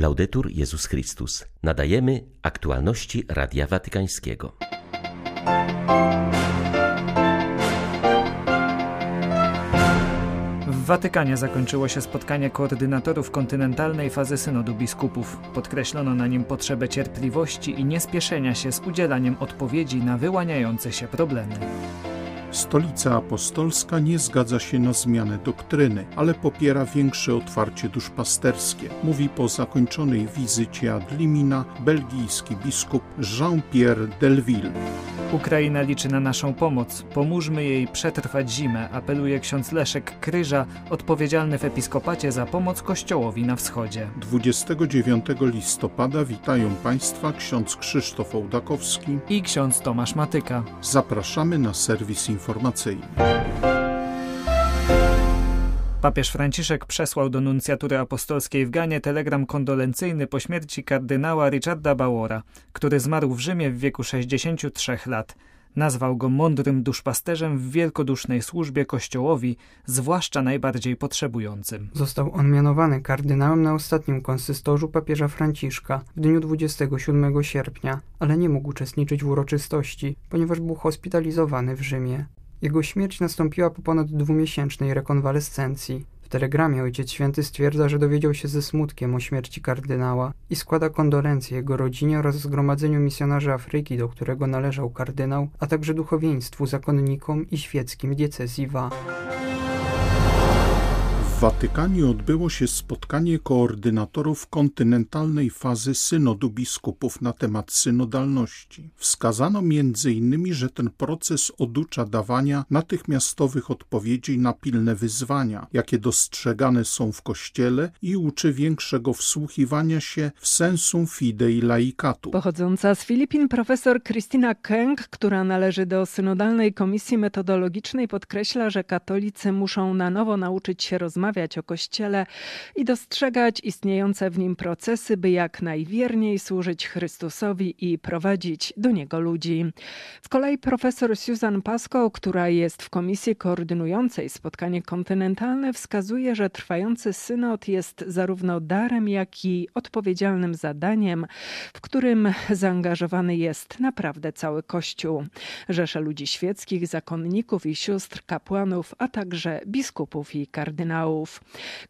Laudetur Jezus Chrystus. Nadajemy aktualności Radia Watykańskiego. W Watykanie zakończyło się spotkanie koordynatorów kontynentalnej fazy synodu biskupów. Podkreślono na nim potrzebę cierpliwości i niespieszenia się z udzielaniem odpowiedzi na wyłaniające się problemy. Stolica Apostolska nie zgadza się na zmianę doktryny, ale popiera większe otwarcie duszpasterskie, mówi po zakończonej wizycie ad limina belgijski biskup Jean-Pierre Delville. Ukraina liczy na naszą pomoc. Pomóżmy jej przetrwać zimę, apeluje ksiądz Leszek Kryża, odpowiedzialny w episkopacie za pomoc Kościołowi na wschodzie. 29 listopada witają Państwa ksiądz Krzysztof Ołdakowski i ksiądz Tomasz Matyka. Zapraszamy na serwis informacyjny. Papież Franciszek przesłał do nuncjatury apostolskiej w Ganie telegram kondolencyjny po śmierci kardynała Richarda Bauera, który zmarł w Rzymie w wieku 63 lat. Nazwał go mądrym duszpasterzem w wielkodusznej służbie Kościołowi, zwłaszcza najbardziej potrzebującym. Został on mianowany kardynałem na ostatnim konsystorzu papieża Franciszka w dniu 27 sierpnia, ale nie mógł uczestniczyć w uroczystości, ponieważ był hospitalizowany w Rzymie. Jego śmierć nastąpiła po ponad dwumiesięcznej rekonwalescencji. W telegramie Ojciec Święty stwierdza, że dowiedział się ze smutkiem o śmierci kardynała i składa kondolencje jego rodzinie oraz zgromadzeniu misjonarzy Afryki, do którego należał kardynał, a także duchowieństwu, zakonnikom i świeckim diecezji Wa. W Watykanie odbyło się spotkanie koordynatorów kontynentalnej fazy synodu biskupów na temat synodalności. Wskazano m.in., że ten proces oducza dawania natychmiastowych odpowiedzi na pilne wyzwania, jakie dostrzegane są w Kościele i uczy większego wsłuchiwania się w sensum fidei laicatu. Pochodząca z Filipin profesor Christina Keng, która należy do synodalnej komisji metodologicznej, podkreśla, że katolicy muszą na nowo nauczyć się rozmawiać rozmawiać o Kościele i dostrzegać istniejące w nim procesy, by jak najwierniej służyć Chrystusowi i prowadzić do Niego ludzi. Z kolei profesor Susan Pascoe, która jest w komisji koordynującej spotkanie kontynentalne, wskazuje, że trwający synod jest zarówno darem, jak i odpowiedzialnym zadaniem, w którym zaangażowany jest naprawdę cały Kościół. Rzesze ludzi świeckich, zakonników i sióstr, kapłanów, a także biskupów i kardynałów.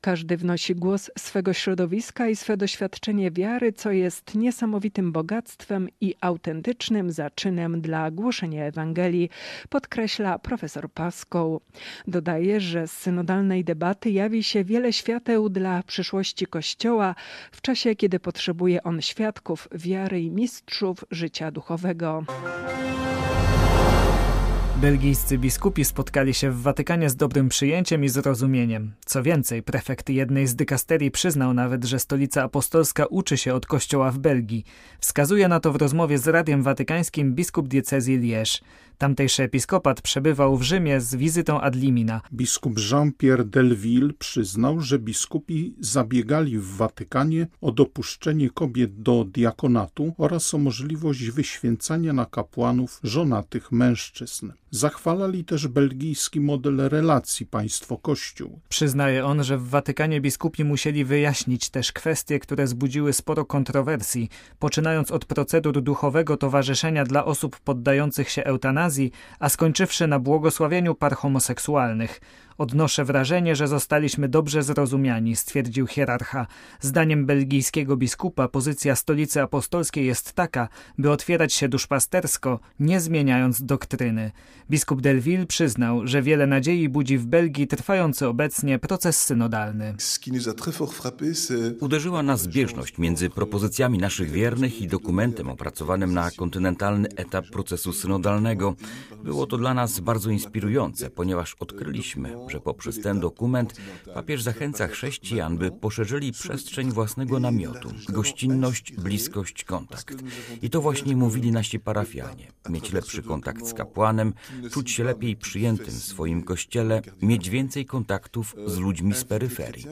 Każdy wnosi głos swego środowiska i swe doświadczenie wiary, co jest niesamowitym bogactwem i autentycznym zaczynem dla głoszenia Ewangelii, podkreśla profesor Pascoe. Dodaje, że z synodalnej debaty jawi się wiele świateł dla przyszłości Kościoła w czasie, kiedy potrzebuje on świadków wiary i mistrzów życia duchowego. Belgijscy biskupi spotkali się w Watykanie z dobrym przyjęciem i zrozumieniem. Co więcej, prefekt jednej z dykasterii przyznał nawet, że stolica apostolska uczy się od kościoła w Belgii. Wskazuje na to w rozmowie z Radiem Watykańskim biskup diecezji Liège. Tamtejszy episkopat przebywał w Rzymie z wizytą ad limina. Biskup Jean-Pierre Delville przyznał, że biskupi zabiegali w Watykanie o dopuszczenie kobiet do diakonatu oraz o możliwość wyświęcania na kapłanów żonatych mężczyzn. Zachwalali też belgijski model relacji państwo-kościół. Przyznaje on, że w Watykanie biskupi musieli wyjaśnić też kwestie, które zbudziły sporo kontrowersji, poczynając od procedur duchowego towarzyszenia dla osób poddających się eutanazji, a skończywszy na błogosławieniu par homoseksualnych. Odnoszę wrażenie, że zostaliśmy dobrze zrozumiani, stwierdził hierarcha. Zdaniem belgijskiego biskupa pozycja stolicy apostolskiej jest taka, by otwierać się duszpastersko, nie zmieniając doktryny. Biskup Delville przyznał, że wiele nadziei budzi w Belgii trwający obecnie proces synodalny. Uderzyła nas zbieżność między propozycjami naszych wiernych i dokumentem opracowanym na kontynentalny etap procesu synodalnego. Było to dla nas bardzo inspirujące, ponieważ odkryliśmy, że poprzez ten dokument papież zachęca chrześcijan, by poszerzyli przestrzeń własnego namiotu, gościnność, bliskość, kontakt. I to właśnie mówili nasi parafianie. Mieć lepszy kontakt z kapłanem, czuć się lepiej przyjętym w swoim kościele, mieć więcej kontaktów z ludźmi z peryferii.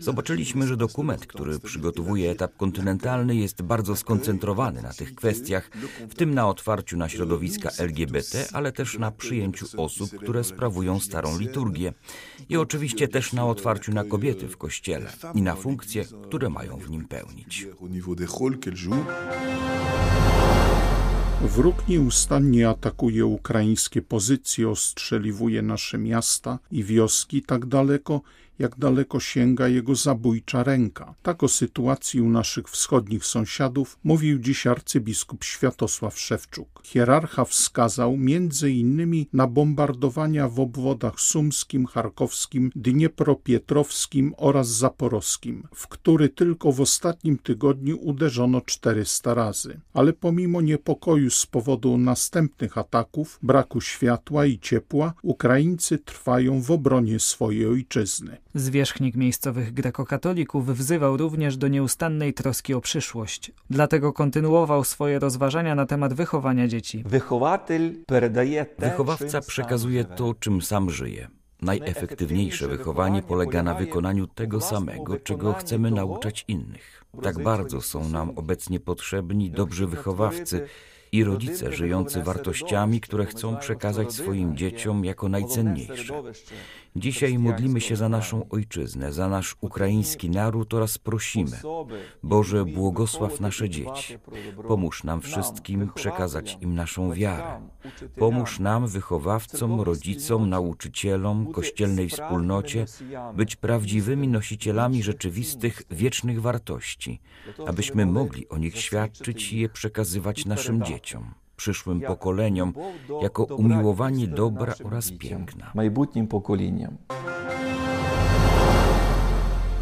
Zobaczyliśmy, że dokument, który przygotowuje etap kontynentalny jest bardzo skoncentrowany na tych kwestiach, w tym na otwarciu na środowiska LGBT, ale też na przyjęciu osób, które sprawują starą liturgię. I oczywiście też na otwarciu na kobiety w kościele i na funkcje, które mają w nim pełnić. Wróg nieustannie atakuje ukraińskie pozycje, ostrzeliwuje nasze miasta i wioski tak daleko, jak daleko sięga jego zabójcza ręka. Tak o sytuacji u naszych wschodnich sąsiadów mówił dziś arcybiskup Światosław Szewczuk. Hierarcha wskazał między innymi na bombardowania w obwodach sumskim, charkowskim, dniepropietrowskim oraz zaporowskim, w który tylko w ostatnim tygodniu uderzono 400 razy. Ale pomimo niepokoju z powodu następnych ataków, braku światła i ciepła, Ukraińcy trwają w obronie swojej ojczyzny. Zwierzchnik miejscowych grekokatolików wzywał również do nieustannej troski o przyszłość. Dlatego kontynuował swoje rozważania na temat wychowania dzieci. Wychowawca przekazuje to, czym sam żyje. Najefektywniejsze wychowanie polega na wykonaniu tego samego, czego chcemy nauczać innych. Tak bardzo są nam obecnie potrzebni dobrzy wychowawcy, i rodzice żyjący wartościami, które chcą przekazać swoim dzieciom jako najcenniejsze. Dzisiaj modlimy się za naszą ojczyznę, za nasz ukraiński naród oraz prosimy: Boże, błogosław nasze dzieci. Pomóż nam wszystkim przekazać im naszą wiarę. Pomóż nam, wychowawcom, rodzicom, nauczycielom, kościelnej wspólnocie, być prawdziwymi nosicielami rzeczywistych, wiecznych wartości, abyśmy mogli o nich świadczyć i je przekazywać naszym dzieciom przyszłym pokoleniom jako umiłowanie dobra oraz piękna.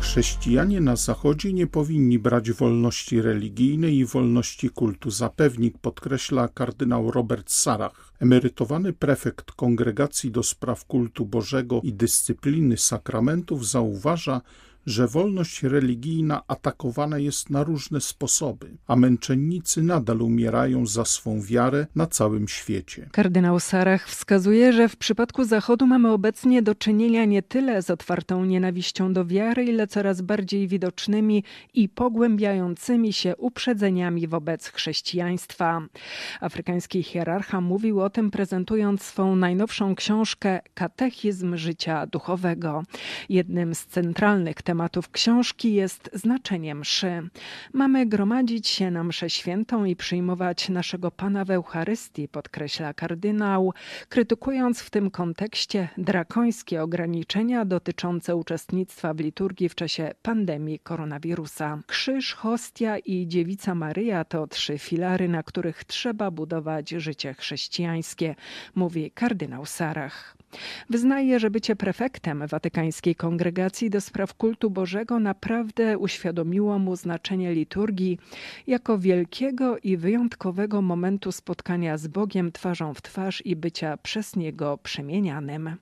Chrześcijanie na Zachodzie nie powinni brać wolności religijnej i wolności kultu za pewnik, podkreśla kardynał Robert Sarach. Emerytowany prefekt Kongregacji do Spraw Kultu Bożego i Dyscypliny Sakramentów zauważa, że wolność religijna atakowana jest na różne sposoby, a męczennicy nadal umierają za swą wiarę na całym świecie. Kardynał Sarach wskazuje, że w przypadku Zachodu mamy obecnie do czynienia nie tyle z otwartą nienawiścią do wiary, ile coraz bardziej widocznymi i pogłębiającymi się uprzedzeniami wobec chrześcijaństwa. Afrykański hierarcha mówił o tym, prezentując swą najnowszą książkę Katechizm życia duchowego. Jednym z centralnych tematów tematów książki jest znaczenie mszy. Mamy gromadzić się na mszę świętą i przyjmować naszego Pana w Eucharystii, podkreśla kardynał, krytykując w tym kontekście drakońskie ograniczenia dotyczące uczestnictwa w liturgii w czasie pandemii koronawirusa. Krzyż, hostia i dziewica Maryja to trzy filary, na których trzeba budować życie chrześcijańskie, mówi kardynał Sarach. Wyznaje, że bycie prefektem Watykańskiej Kongregacji do Spraw Bożego naprawdę uświadomiło mu znaczenie liturgii jako wielkiego i wyjątkowego momentu spotkania z Bogiem twarzą w twarz i bycia przez Niego przemienianym.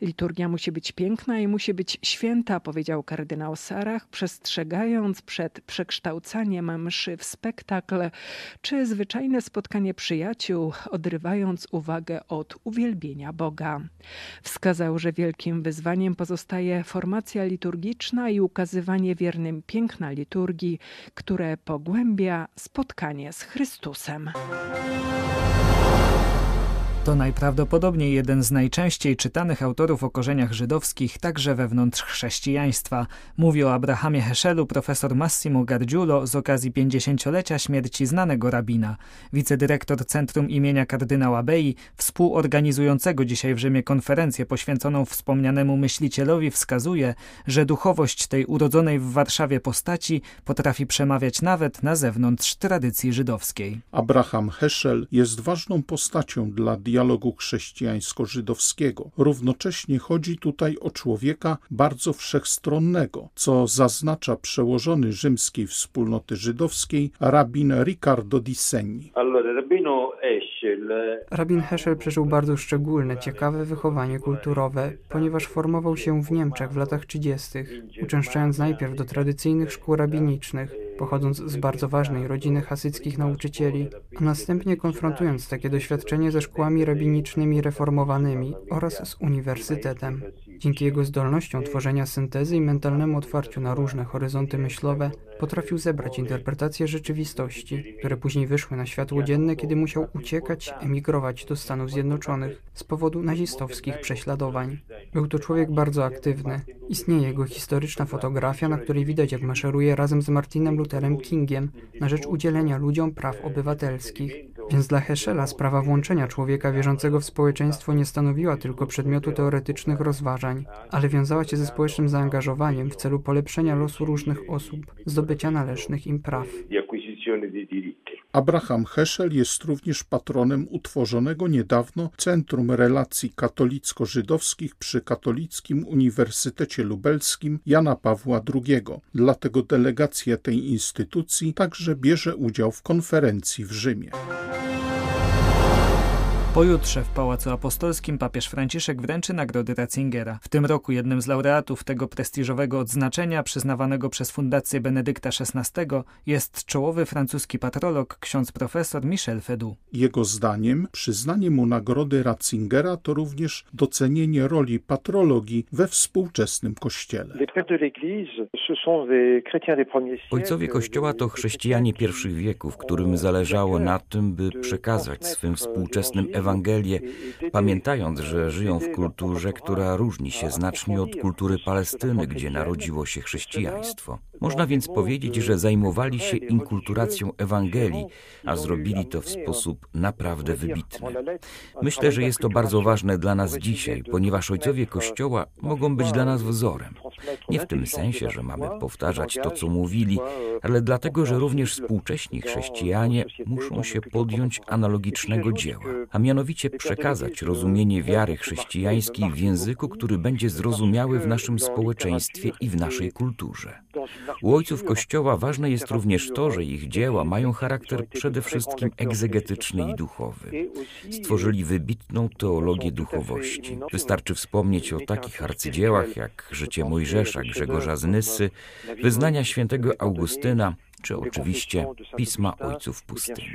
Liturgia musi być piękna i musi być święta, powiedział kardynał Sarach, przestrzegając przed przekształcaniem mszy w spektakl czy zwyczajne spotkanie przyjaciół, odrywając uwagę od uwielbienia Boga. Wskazał, że wielkim wyzwaniem pozostaje formacja liturgiczna i ukazywanie wiernym piękna liturgii, które pogłębia spotkanie z Chrystusem. To najprawdopodobniej jeden z najczęściej czytanych autorów o korzeniach żydowskich także wewnątrz chrześcijaństwa. Mówi o Abrahamie Heschelu profesor Massimo Gargiulo z okazji 50-lecia śmierci znanego rabina. Wicedyrektor Centrum imienia kardynała Bei, współorganizującego dzisiaj w Rzymie konferencję poświęconą wspomnianemu myślicielowi wskazuje, że duchowość tej urodzonej w Warszawie postaci potrafi przemawiać nawet na zewnątrz tradycji żydowskiej. Abraham Heschel jest ważną postacią dla dialogu chrześcijańsko-żydowskiego. Równocześnie chodzi tutaj o człowieka bardzo wszechstronnego, co zaznacza przełożony rzymskiej wspólnoty żydowskiej rabin Riccardo di Segni. Rabin Heschel przeżył bardzo szczególne, ciekawe wychowanie kulturowe, ponieważ formował się w Niemczech w latach 30., uczęszczając najpierw do tradycyjnych szkół rabinicznych, pochodząc z bardzo ważnej rodziny hasyckich nauczycieli, a następnie konfrontując takie doświadczenie ze szkołami rabinicznymi reformowanymi oraz z uniwersytetem. Dzięki jego zdolnościom tworzenia syntezy i mentalnemu otwarciu na różne horyzonty myślowe, Potrafił zebrać interpretacje rzeczywistości, które później wyszły na światło dzienne, kiedy musiał uciekać, emigrować do Stanów Zjednoczonych z powodu nazistowskich prześladowań. Był to człowiek bardzo aktywny. Istnieje jego historyczna fotografia, na której widać, jak maszeruje razem z Martinem Lutherem Kingiem na rzecz udzielenia ludziom praw obywatelskich. Więc dla Heschela sprawa włączenia człowieka wierzącego w społeczeństwo nie stanowiła tylko przedmiotu teoretycznych rozważań, ale wiązała się ze społecznym zaangażowaniem w celu polepszenia losu różnych osób, zdobycia należnych im praw. Abraham Heschel jest również patronem utworzonego niedawno Centrum Relacji Katolicko-Żydowskich przy Katolickim Uniwersytecie Lubelskim Jana Pawła II. Dlatego delegacja tej instytucji także bierze udział w konferencji w Rzymie. Pojutrze w Pałacu Apostolskim papież Franciszek wręczy nagrody Ratzingera. W tym roku jednym z laureatów tego prestiżowego odznaczenia przyznawanego przez Fundację Benedykta XVI jest czołowy francuski patrolog ksiądz profesor Michel Fedu. Jego zdaniem przyznanie mu nagrody Ratzingera to również docenienie roli patrologii we współczesnym kościele. Ojcowie Kościoła to chrześcijanie pierwszych wieków, którym zależało na tym, by przekazać swym współczesnym Ewangeliom Ewangelię, pamiętając, że żyją w kulturze, która różni się znacznie od kultury Palestyny, gdzie narodziło się chrześcijaństwo. Można więc powiedzieć, że zajmowali się inkulturacją Ewangelii, a zrobili to w sposób naprawdę wybitny. Myślę, że jest to bardzo ważne dla nas dzisiaj, ponieważ ojcowie Kościoła mogą być dla nas wzorem. Nie w tym sensie, że mamy powtarzać to, co mówili, ale dlatego, że również współcześni chrześcijanie muszą się podjąć analogicznego dzieła, a mianowicie przekazać rozumienie wiary chrześcijańskiej w języku, który będzie zrozumiały w naszym społeczeństwie i w naszej kulturze. U ojców Kościoła ważne jest również to, że ich dzieła mają charakter przede wszystkim egzegetyczny i duchowy. Stworzyli wybitną teologię duchowości. Wystarczy wspomnieć o takich arcydziełach jak Życie Mojżesza, Grzegorza z Nysy, Wyznania świętego Augustyna, czy oczywiście Pisma Ojców Pustyni.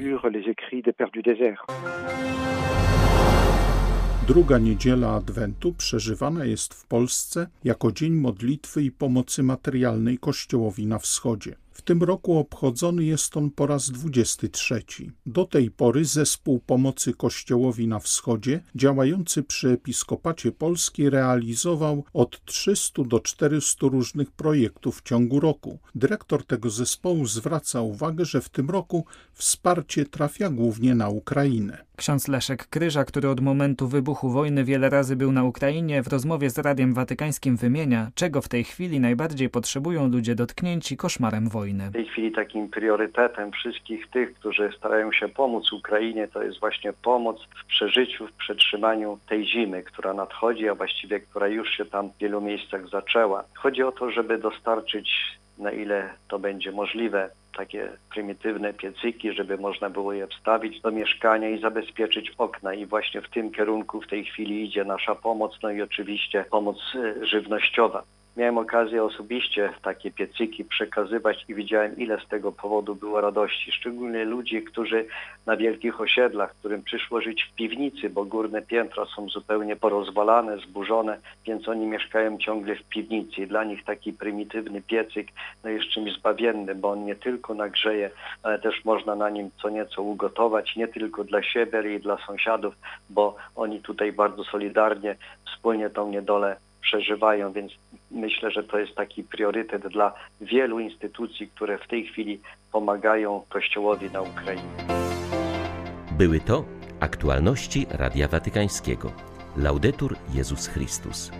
Druga niedziela Adwentu przeżywana jest w Polsce jako dzień modlitwy i pomocy materialnej Kościołowi na Wschodzie. W tym roku obchodzony jest on po raz 23. Do tej pory zespół pomocy Kościołowi na Wschodzie, działający przy Episkopacie Polski, realizował od 300 do 400 różnych projektów w ciągu roku. Dyrektor tego zespołu zwraca uwagę, że w tym roku wsparcie trafia głównie na Ukrainę. Ksiądz Leszek Kryża, który od momentu wybuchu wojny wiele razy był na Ukrainie, w rozmowie z Radiem Watykańskim wymienia, czego w tej chwili najbardziej potrzebują ludzie dotknięci koszmarem wojny. W tej chwili takim priorytetem wszystkich tych, którzy starają się pomóc Ukrainie, to jest właśnie pomoc w przeżyciu, w przetrzymaniu tej zimy, która nadchodzi, a właściwie która już się tam w wielu miejscach zaczęła. Chodzi o to, żeby dostarczyć na ile to będzie możliwe, takie prymitywne piecyki, żeby można było je wstawić do mieszkania i zabezpieczyć okna. I właśnie w tym kierunku w tej chwili idzie nasza pomoc, no i oczywiście pomoc y, żywnościowa. Miałem okazję osobiście takie piecyki przekazywać i widziałem, ile z tego powodu było radości. Szczególnie ludzi, którzy na wielkich osiedlach, którym przyszło żyć w piwnicy, bo górne piętra są zupełnie porozwalane, zburzone, więc oni mieszkają ciągle w piwnicy. Dla nich taki prymitywny piecyk no jest czymś zbawiennym, bo on nie tylko nagrzeje, ale też można na nim co nieco ugotować, nie tylko dla siebie, ale i dla sąsiadów, bo oni tutaj bardzo solidarnie wspólnie tą niedolę przeżywają, więc myślę, że to jest taki priorytet dla wielu instytucji, które w tej chwili pomagają Kościołowi na Ukrainie. Były to aktualności Radia Watykańskiego. Laudetur Jezus Chrystus.